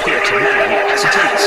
会有整体开，是这样。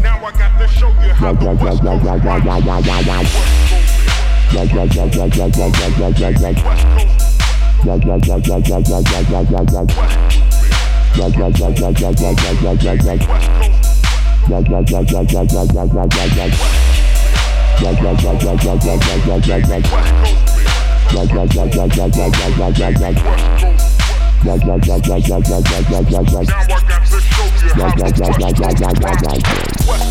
Now I got to show you how. Now you.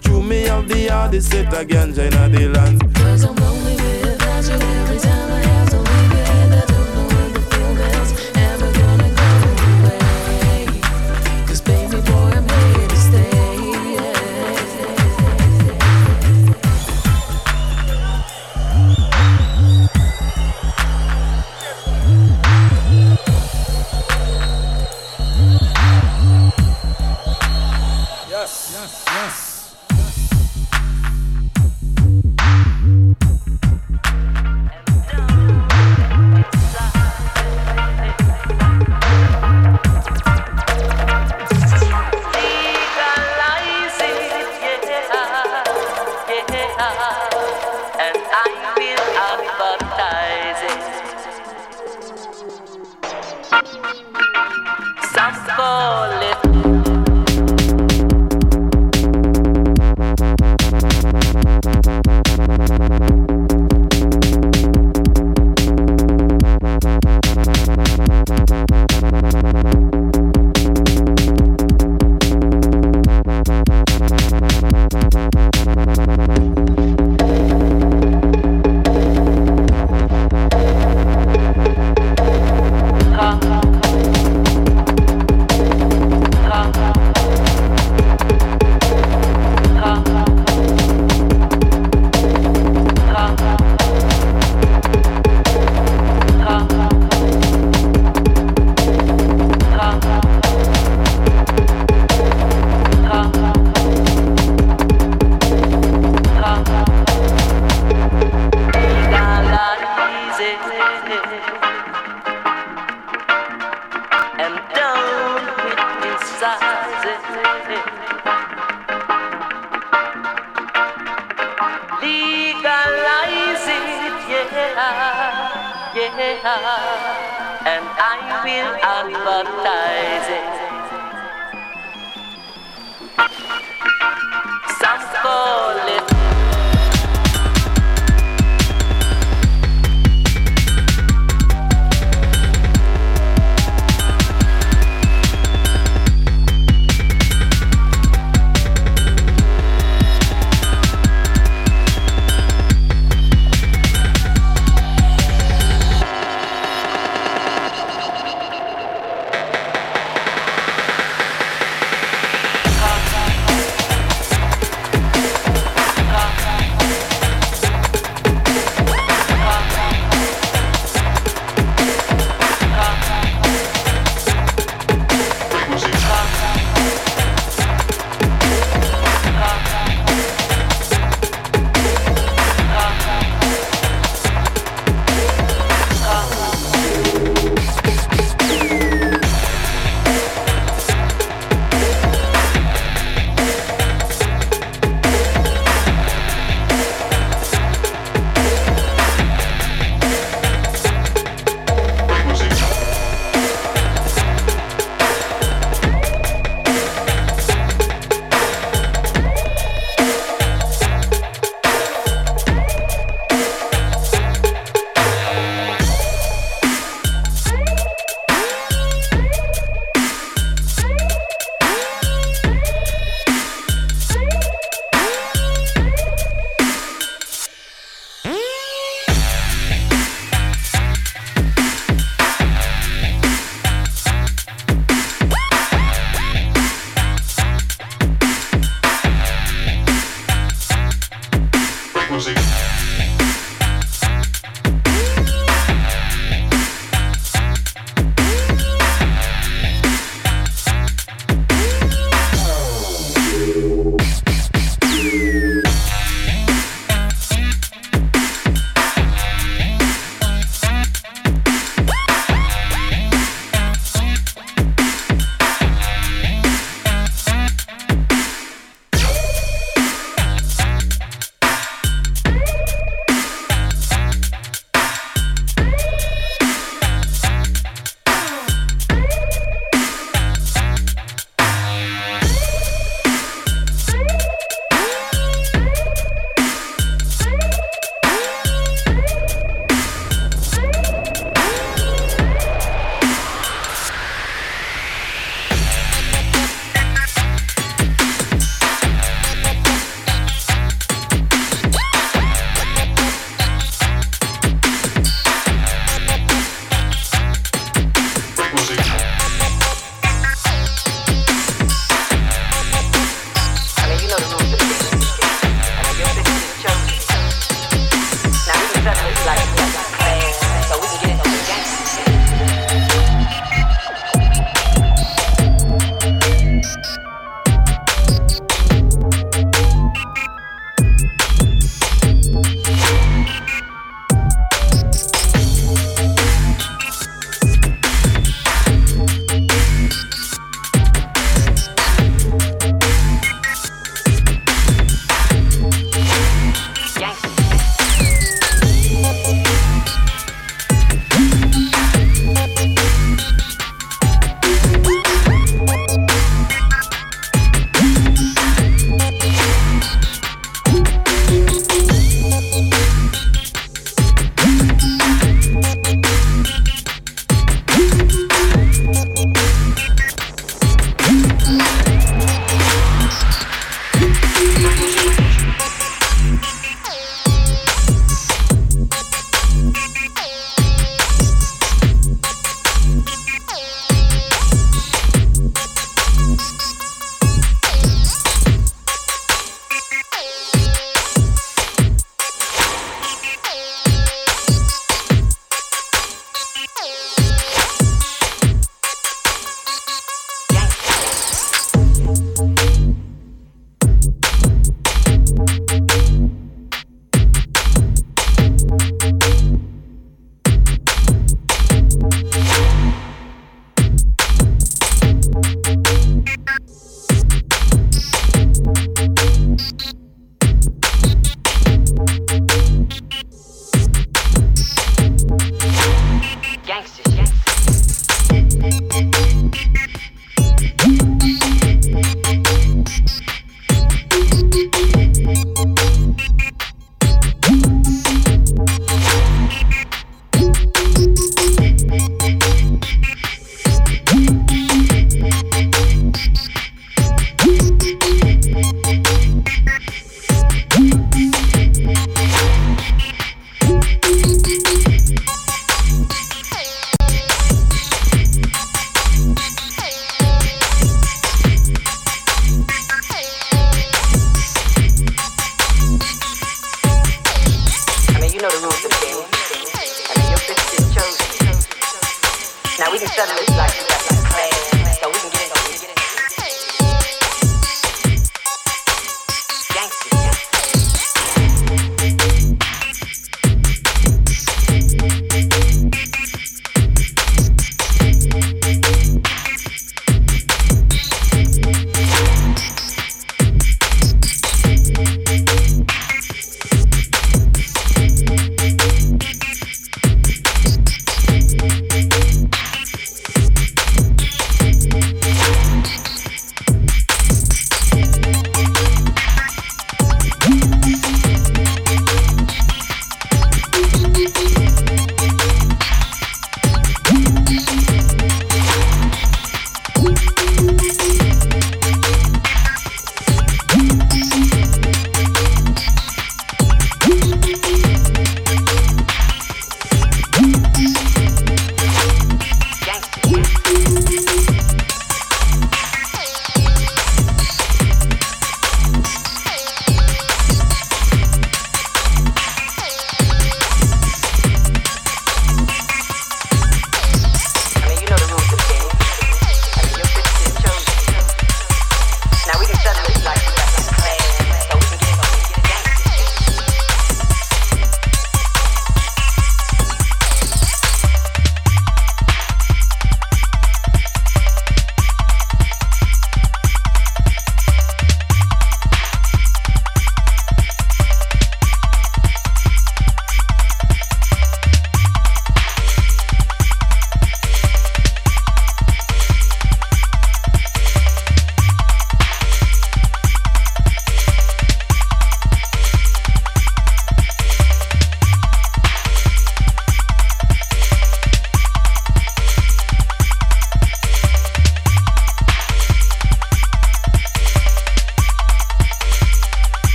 And through me have the hardest set against the land. Cause I'm lonely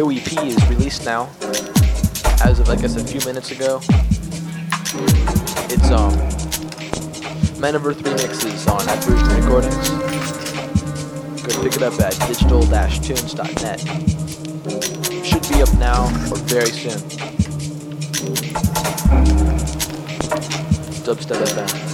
new EP is released now, as of I guess a few minutes ago. It's um, Men of Earth remixes on Aboriginal Recordings. Go pick it up at digital-tunes.net. Should be up now or very soon. Dubstep event.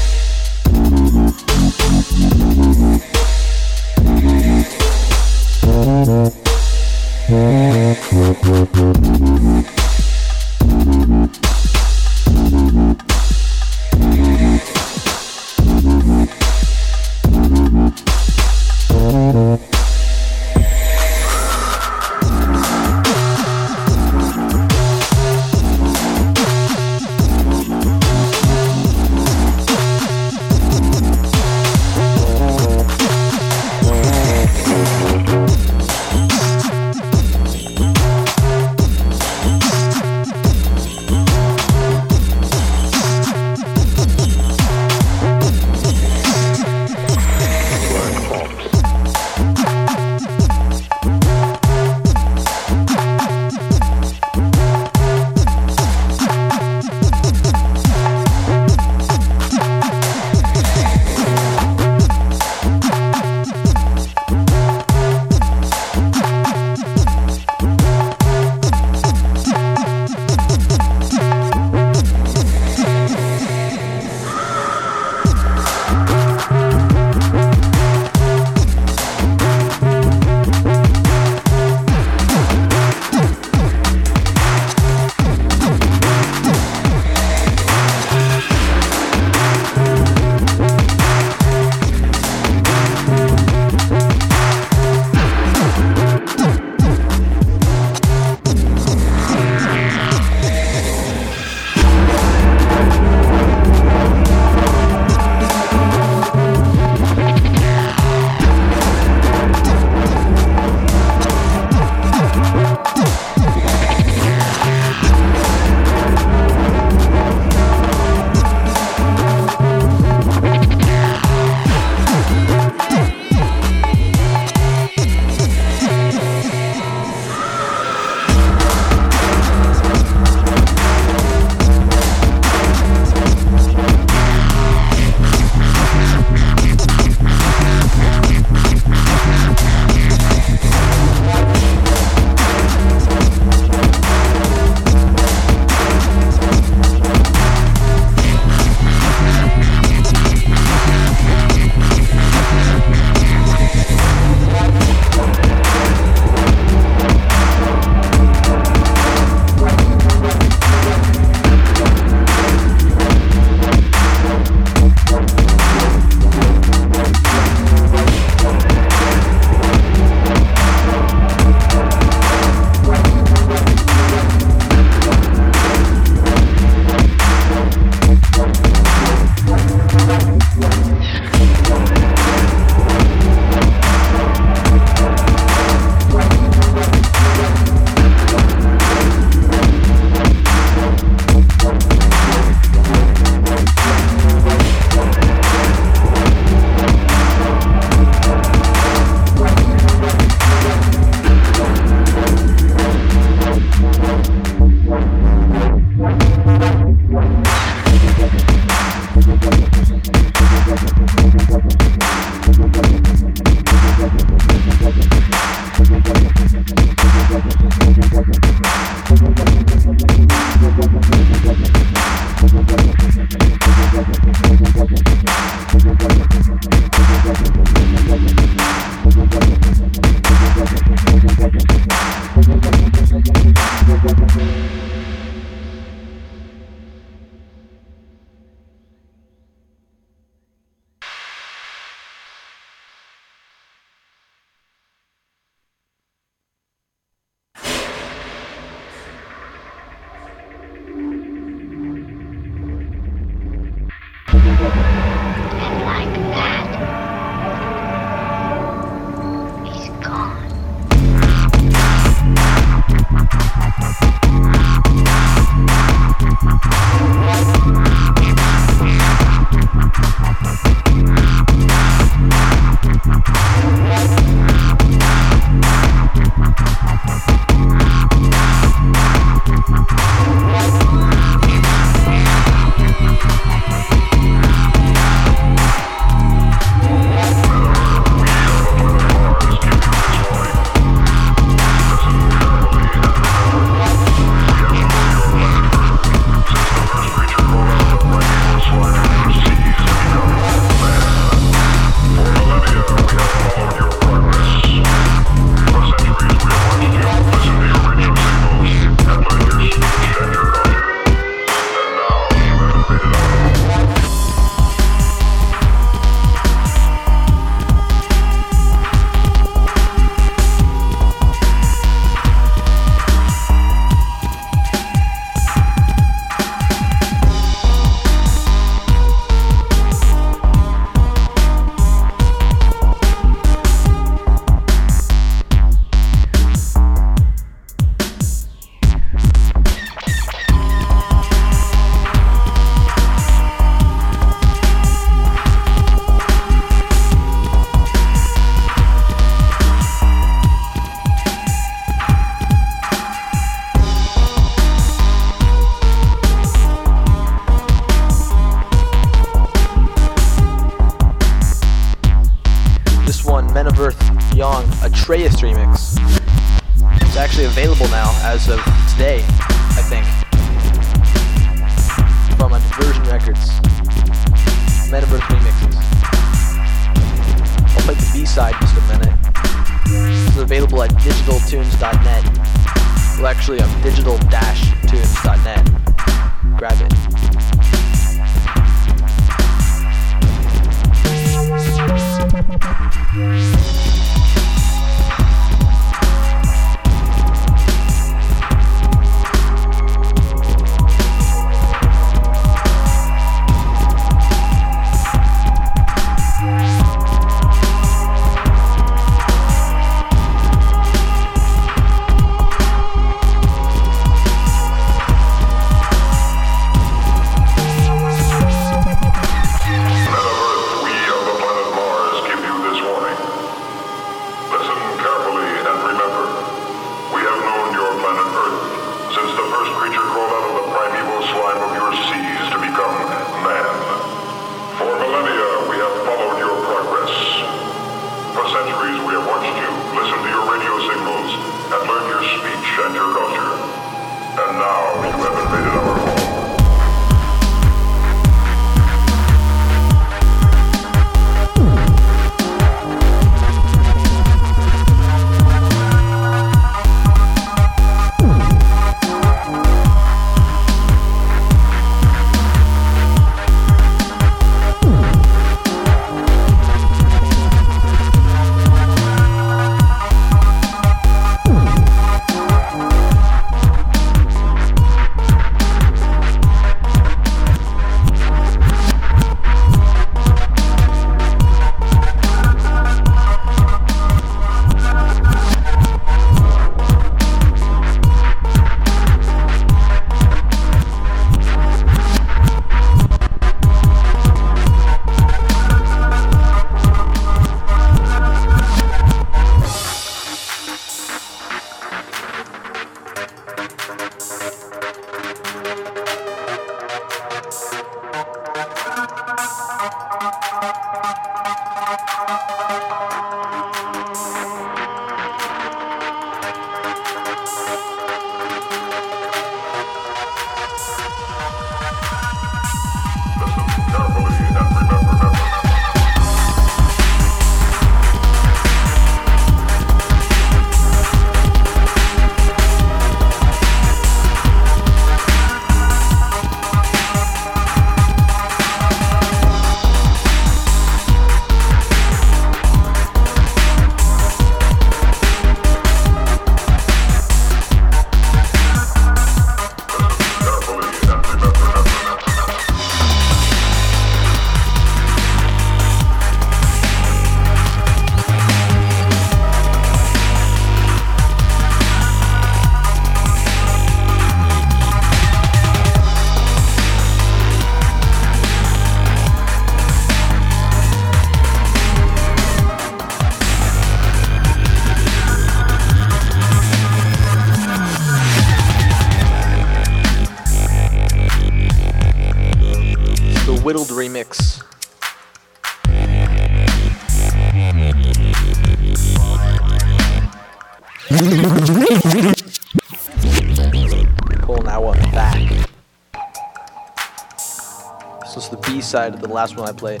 side of the last one I played.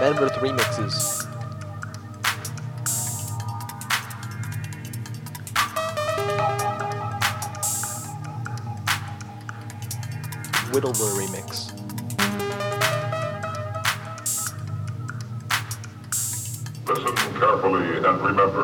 Manbirth remixes. Widdler remix. Listen carefully and remember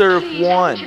Surf One.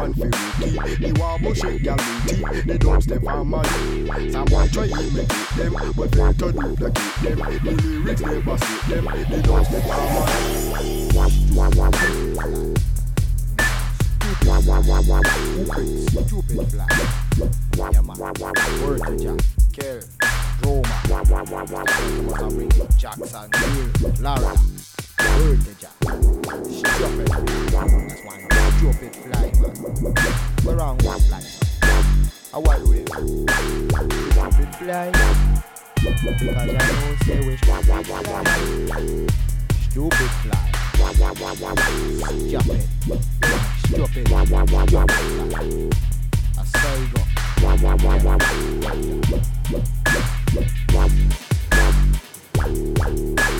man fi rookie. The wabo shake gal booty, the dubstep family. Someone try imitate them, but fail to duplicate them. The lyrics never suit them, the dubstep family. Stupid, stupid black. Yeah, man. Word to Jack. Care. Roma. Jackson. Larry murder ya. Stupid That's why I'm stupid fly man. The wrong one fly. I want real. Stupid fly. Because I know say we stupid fly. Stupid fly. Stupid. Stupid. Stupid fly. I saw you go. Yeah. Yeah. Yeah.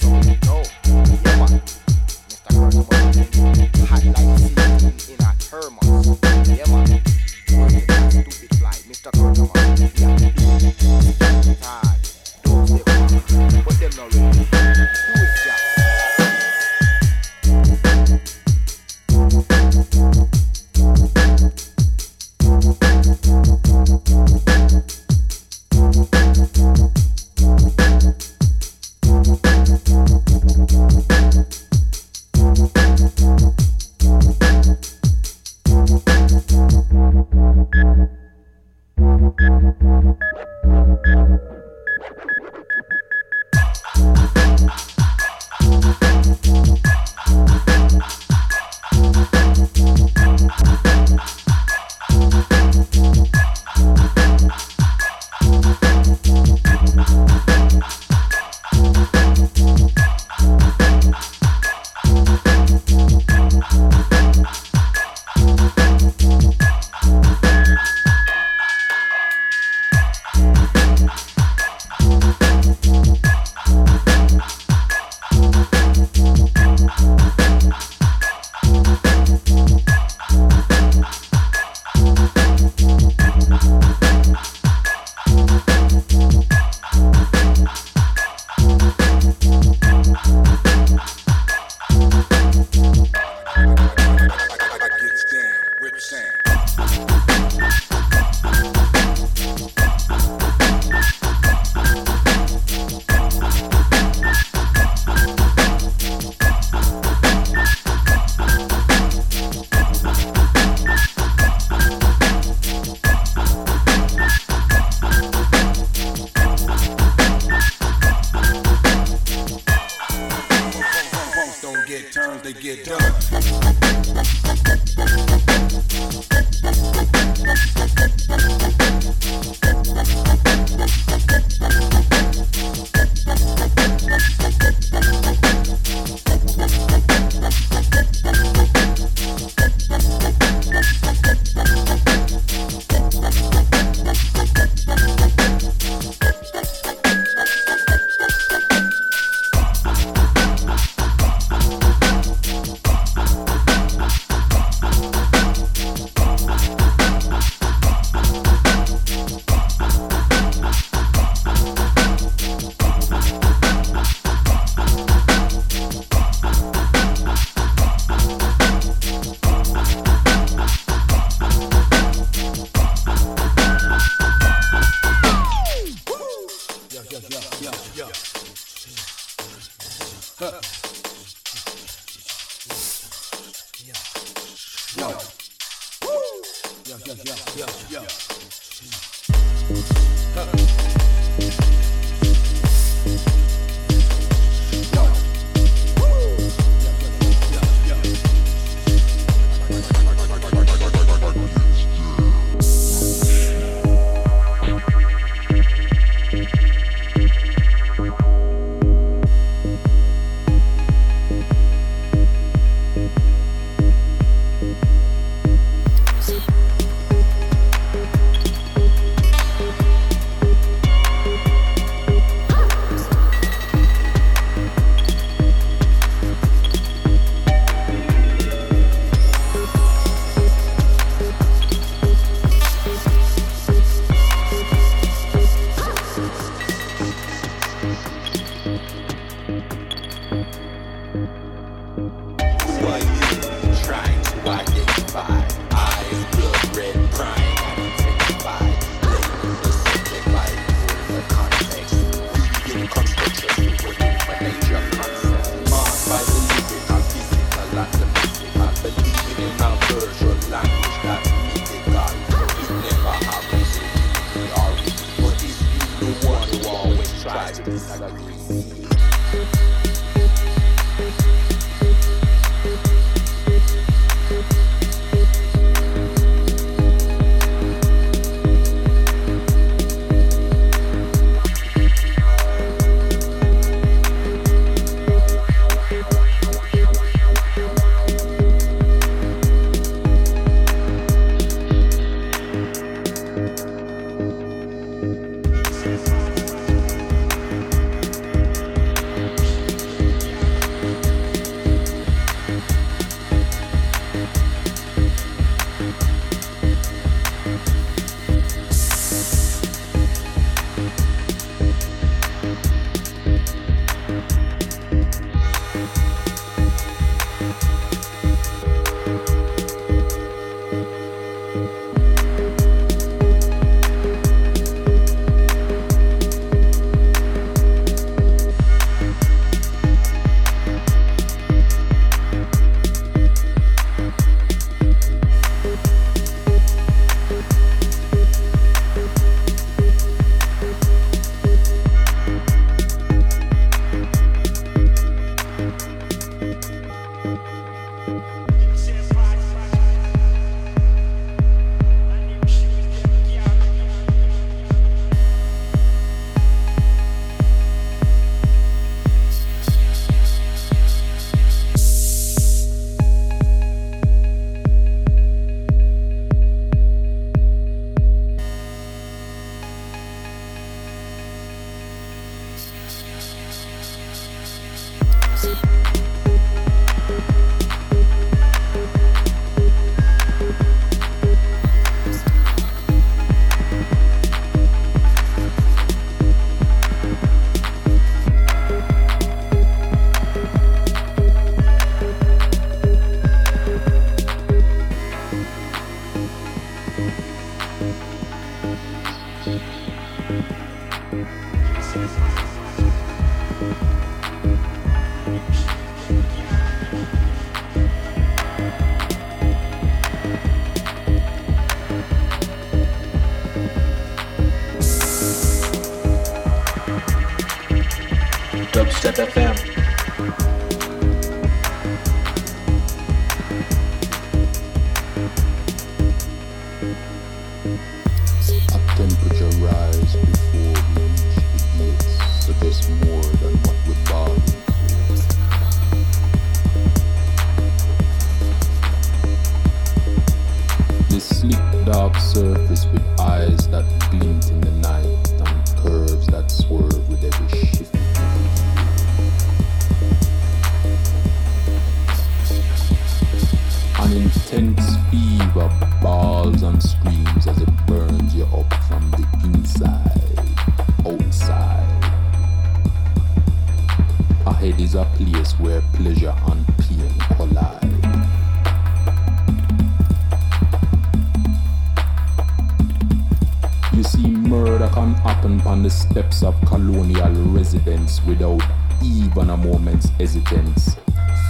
steps of colonial residence without even a moment's hesitance.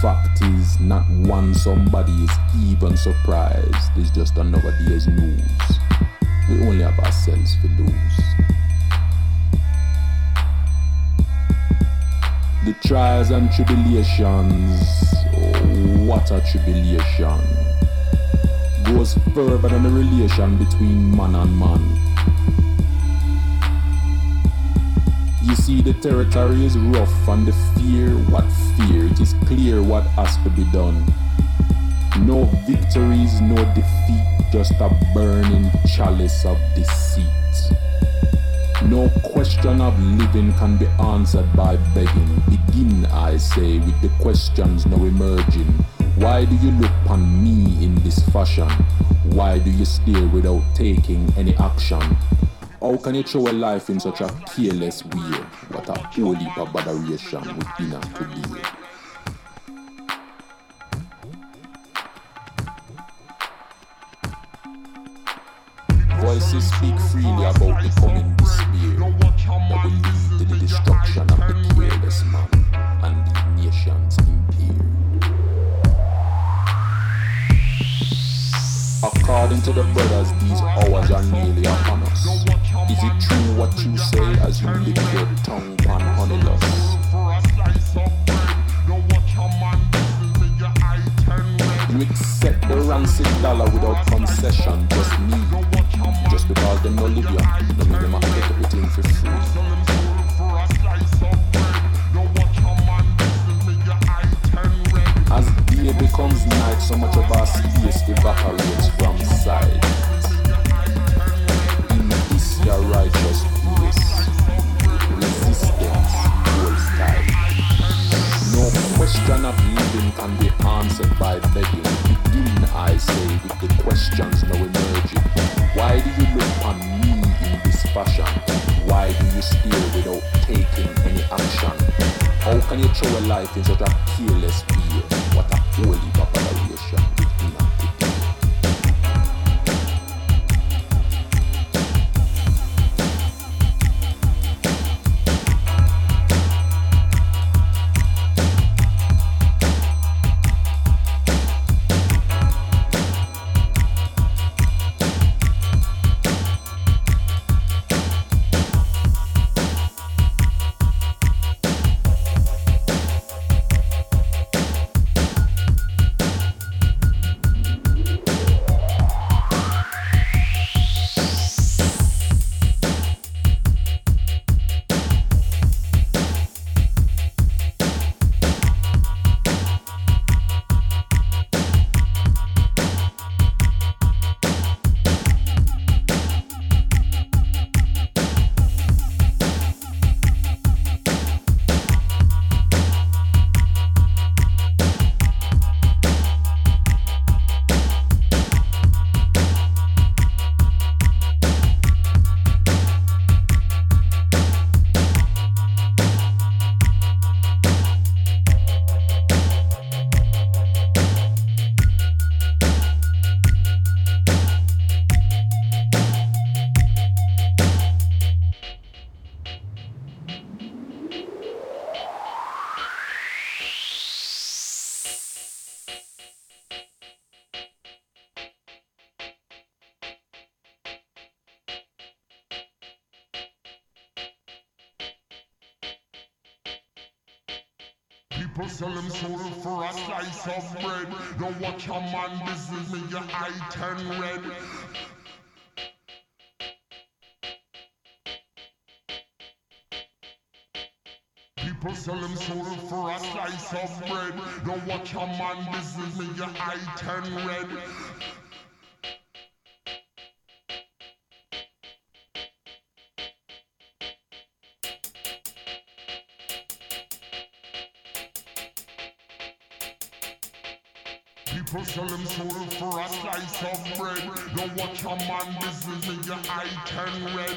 Fact is, not one somebody is even surprised. It's just another day's news. We only have ourselves to lose. The trials and tribulations, oh, what a tribulation, goes further than the relation between man and man. See, the territory is rough and the fear, what fear? It is clear what has to be done. No victories, no defeat, just a burning chalice of deceit. No question of living can be answered by begging. Begin, I say, with the questions now emerging. Why do you look upon me in this fashion? Why do you stare without taking any action? How can you throw a life in such a careless way? A heap of botheration within us. Without taking any action? How can you throw a life in such a careless fear? What a holy evaporation of bread. Don't watch a man business, make your eye turn red. People sell them soul for a slice of bread. Don't watch a man business, make your eye turn red. People sell them soul for a slice of bread. Don't watch a man business, make your eye turn red.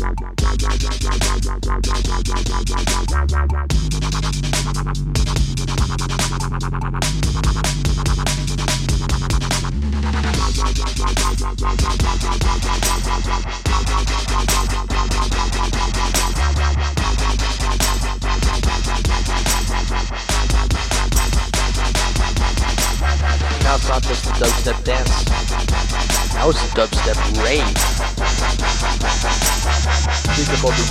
Now it's not just the dubstep dance. Now it's the dubstep rave speak about the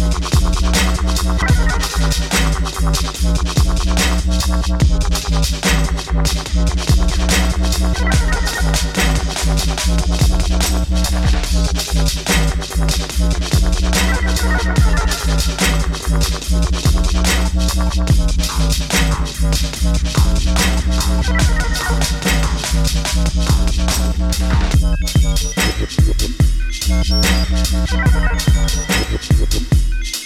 YouTubers. Thank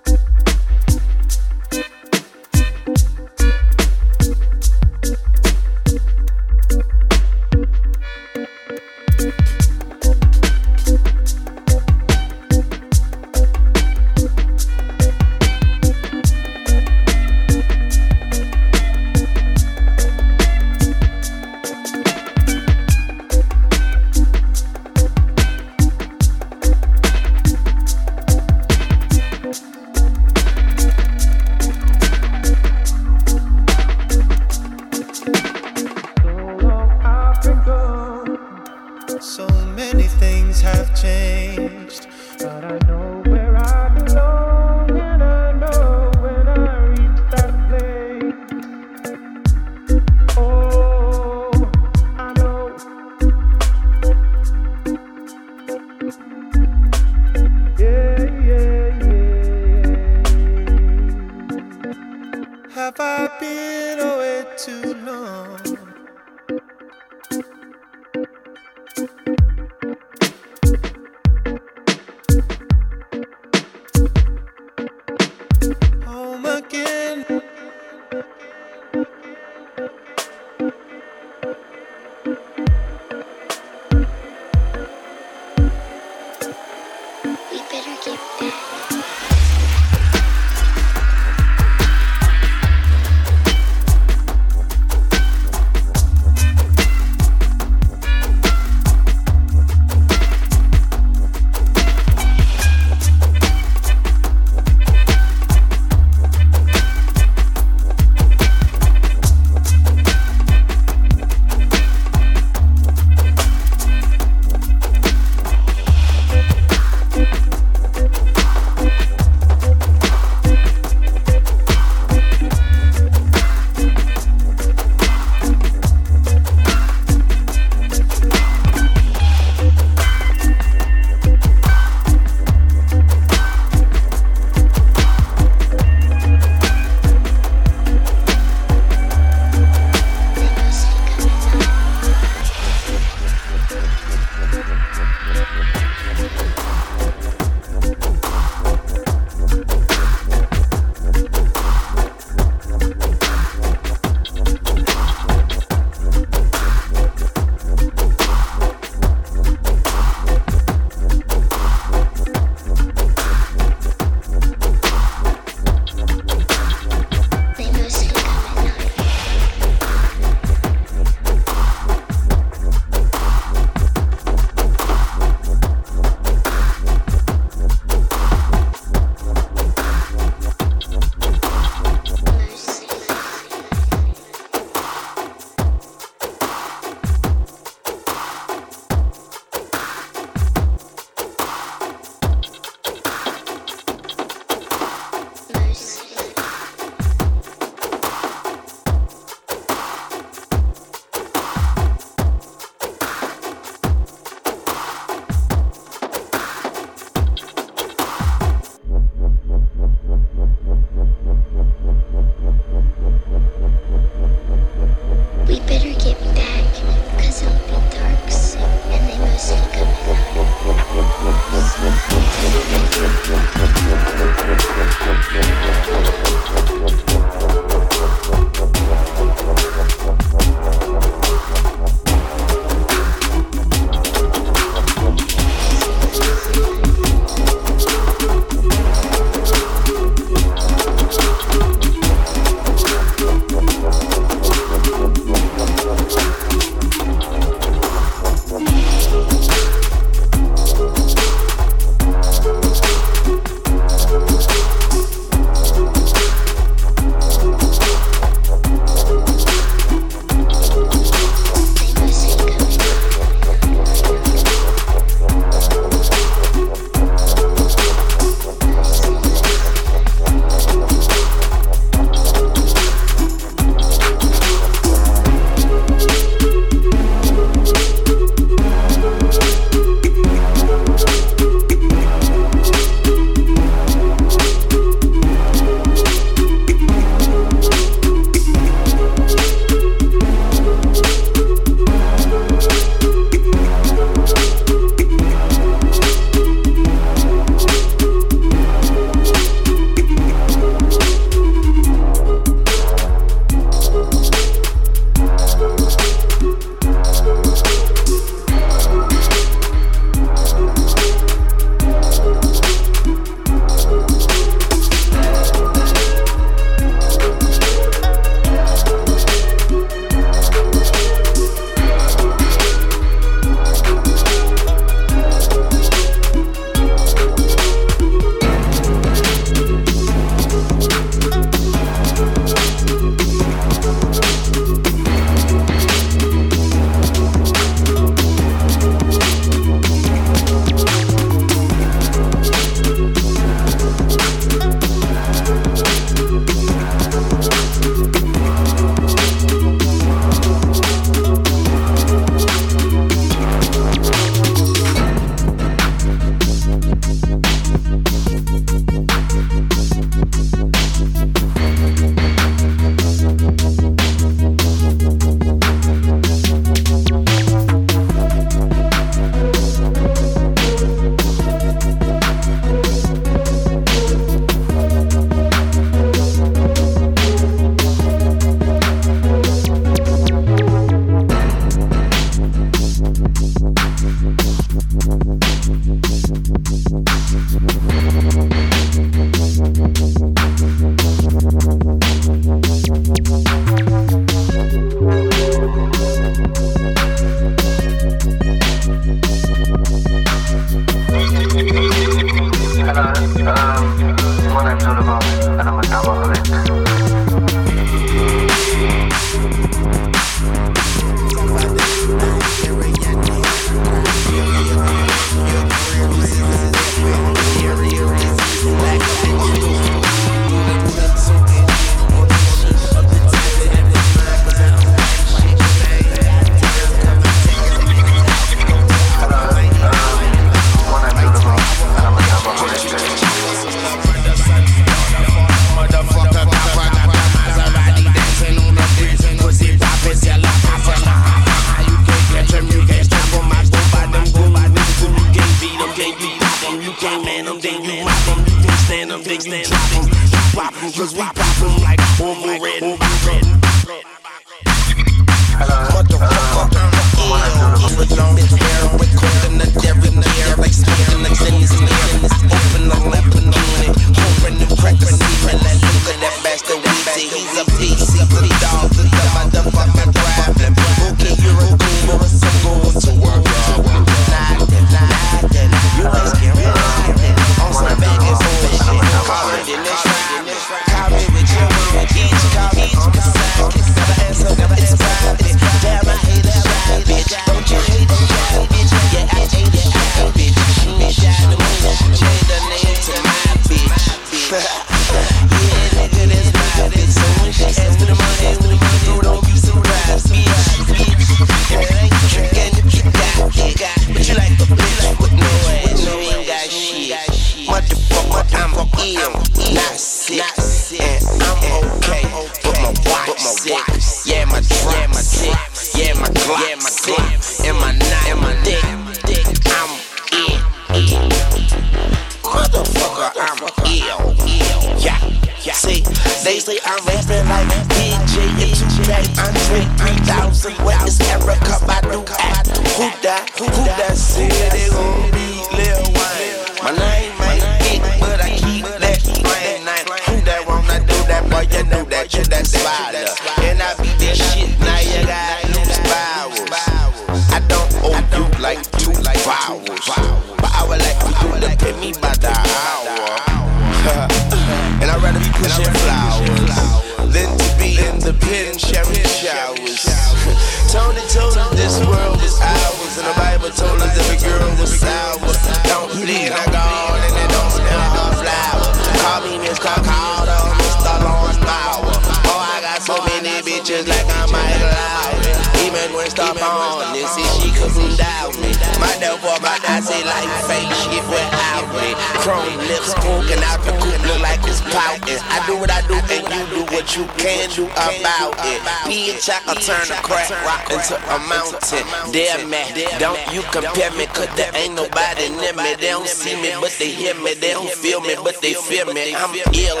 chrome lips, poking out the coupe, look like it's pouting. I do what I do, and you do what you can do about it. Bitch, I can turn a crack rock into a mountain. Damn, man, don't you compare me, cause there ain't nobody near me. They don't see me, but they hear me. They don't feel me, but they feel me. I'm ill.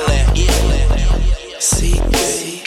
See, see.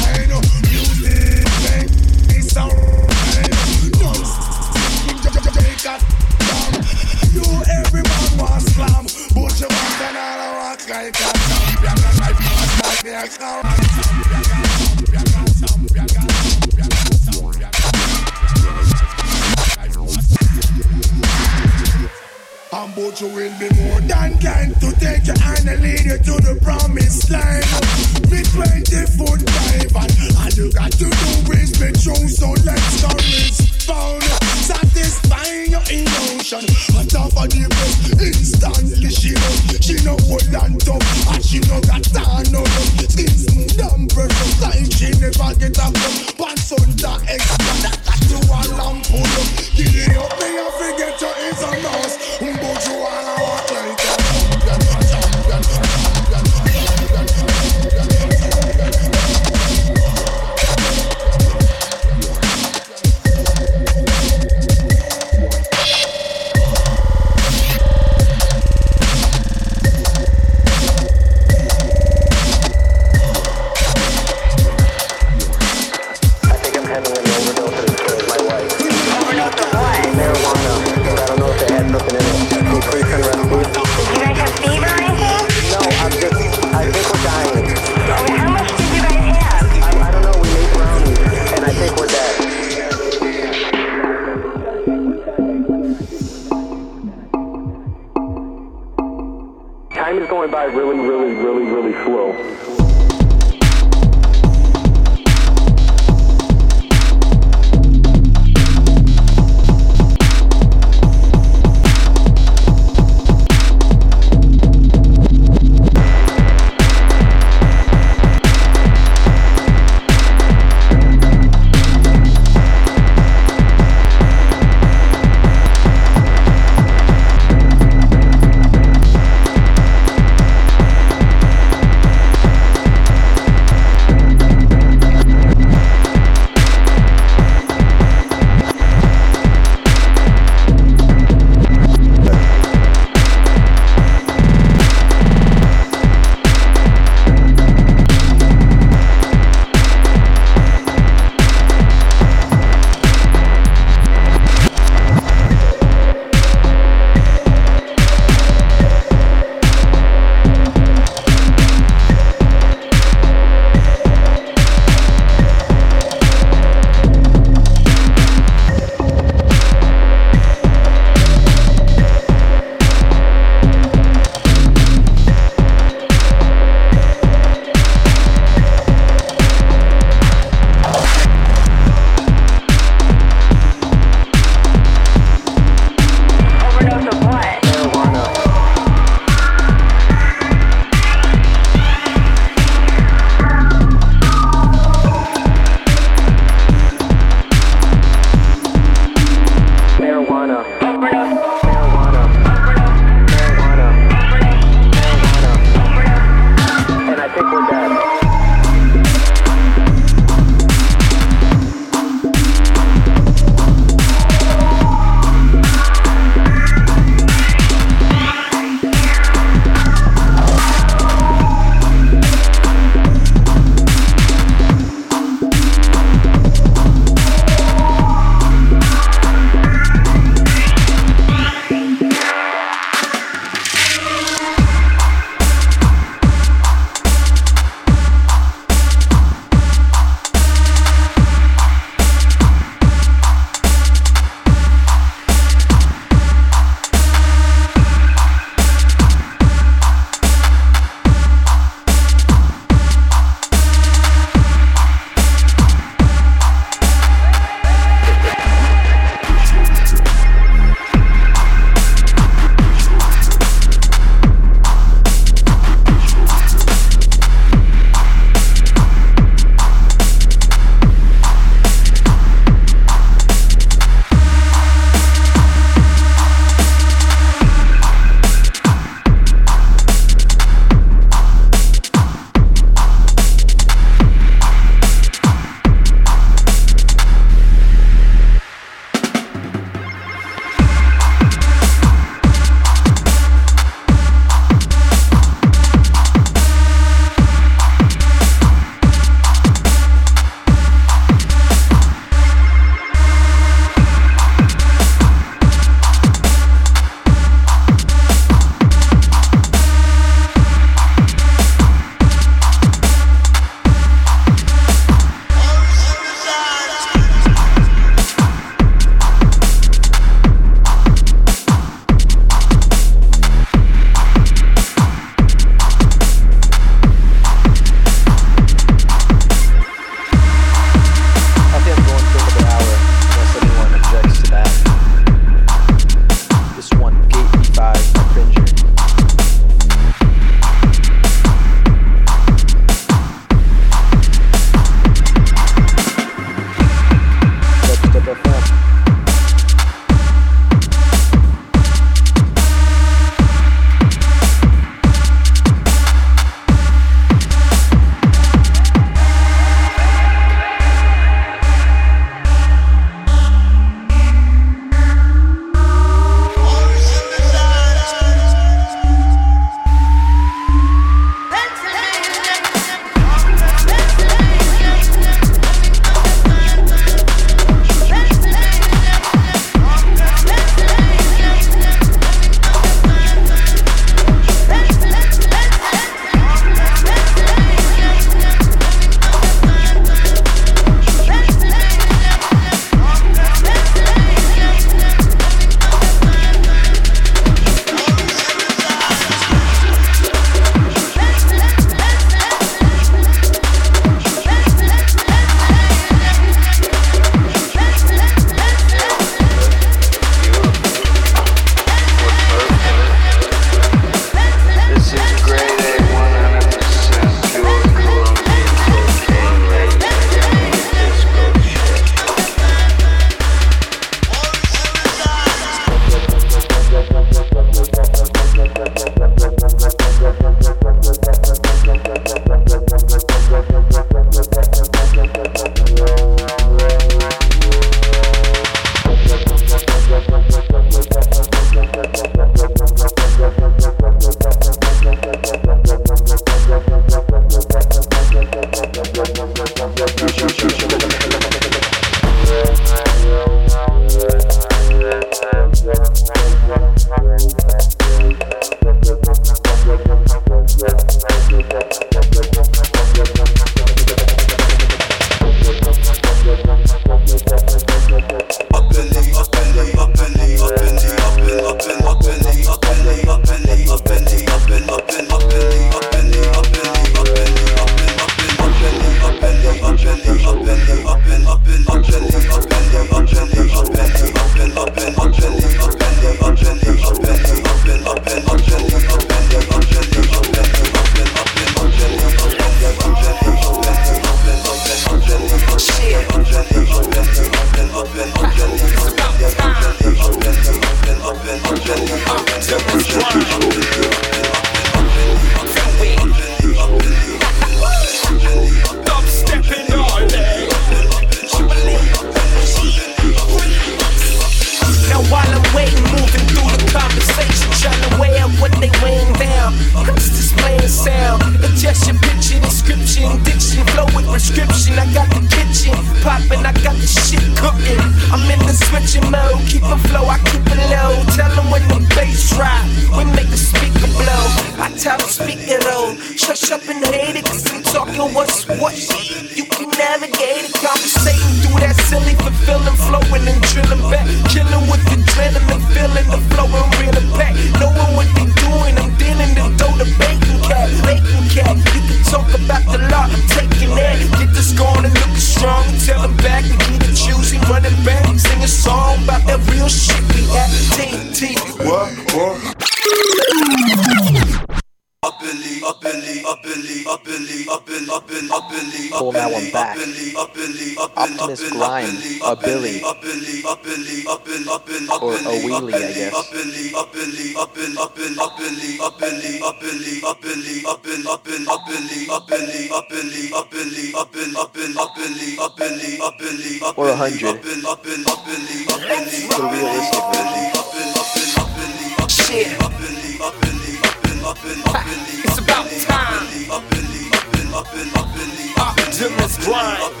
Billy, up Billy, up Billy, up Billy, up Billy, up Billy, up Billy, up Billy, up Billy, up Billy, up Billy, up Billy, up Billy, up Billy, or a hundred. Up Billy, up Billy, up Billy, up Billy, up Billy, up Billy, up Billy, up Billy, up Billy, up Billy, up Billy, up Billy, up Billy, up Billy, up Billy. It's about time. Up Billy, up Billy, up Billy, up Billy, up Billy, up Billy.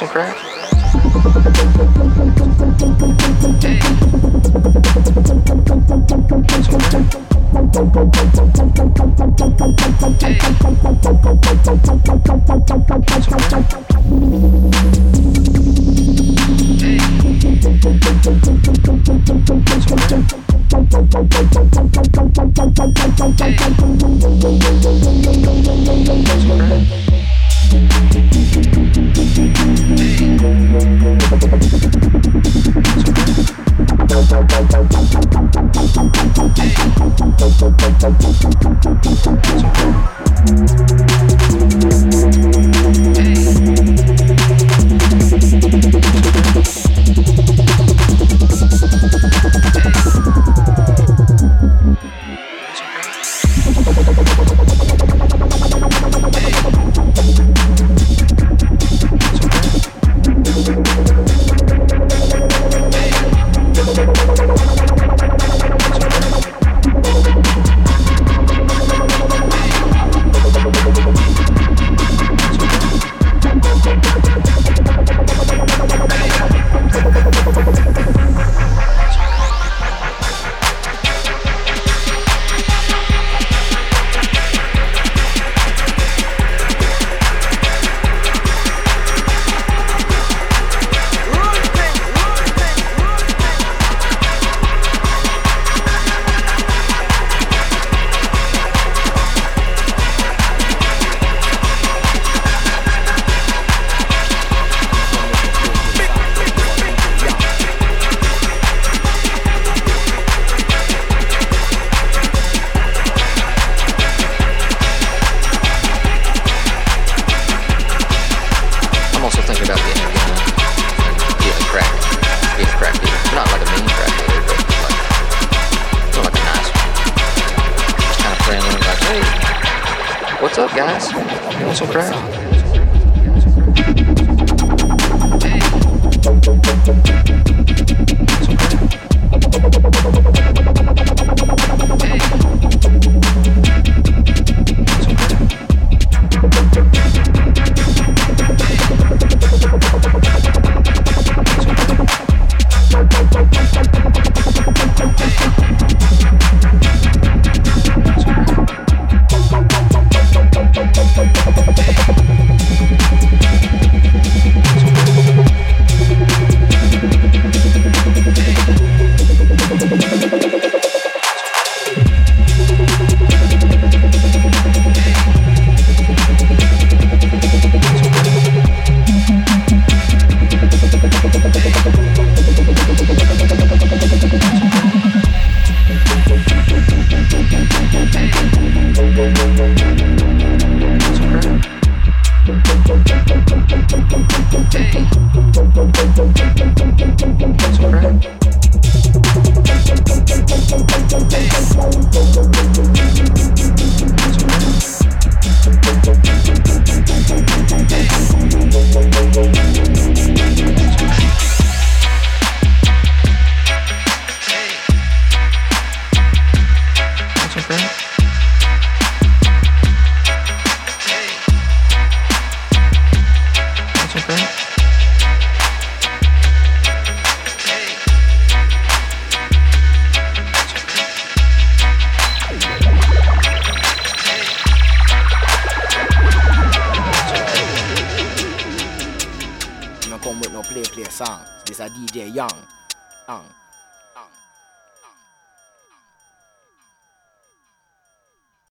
You want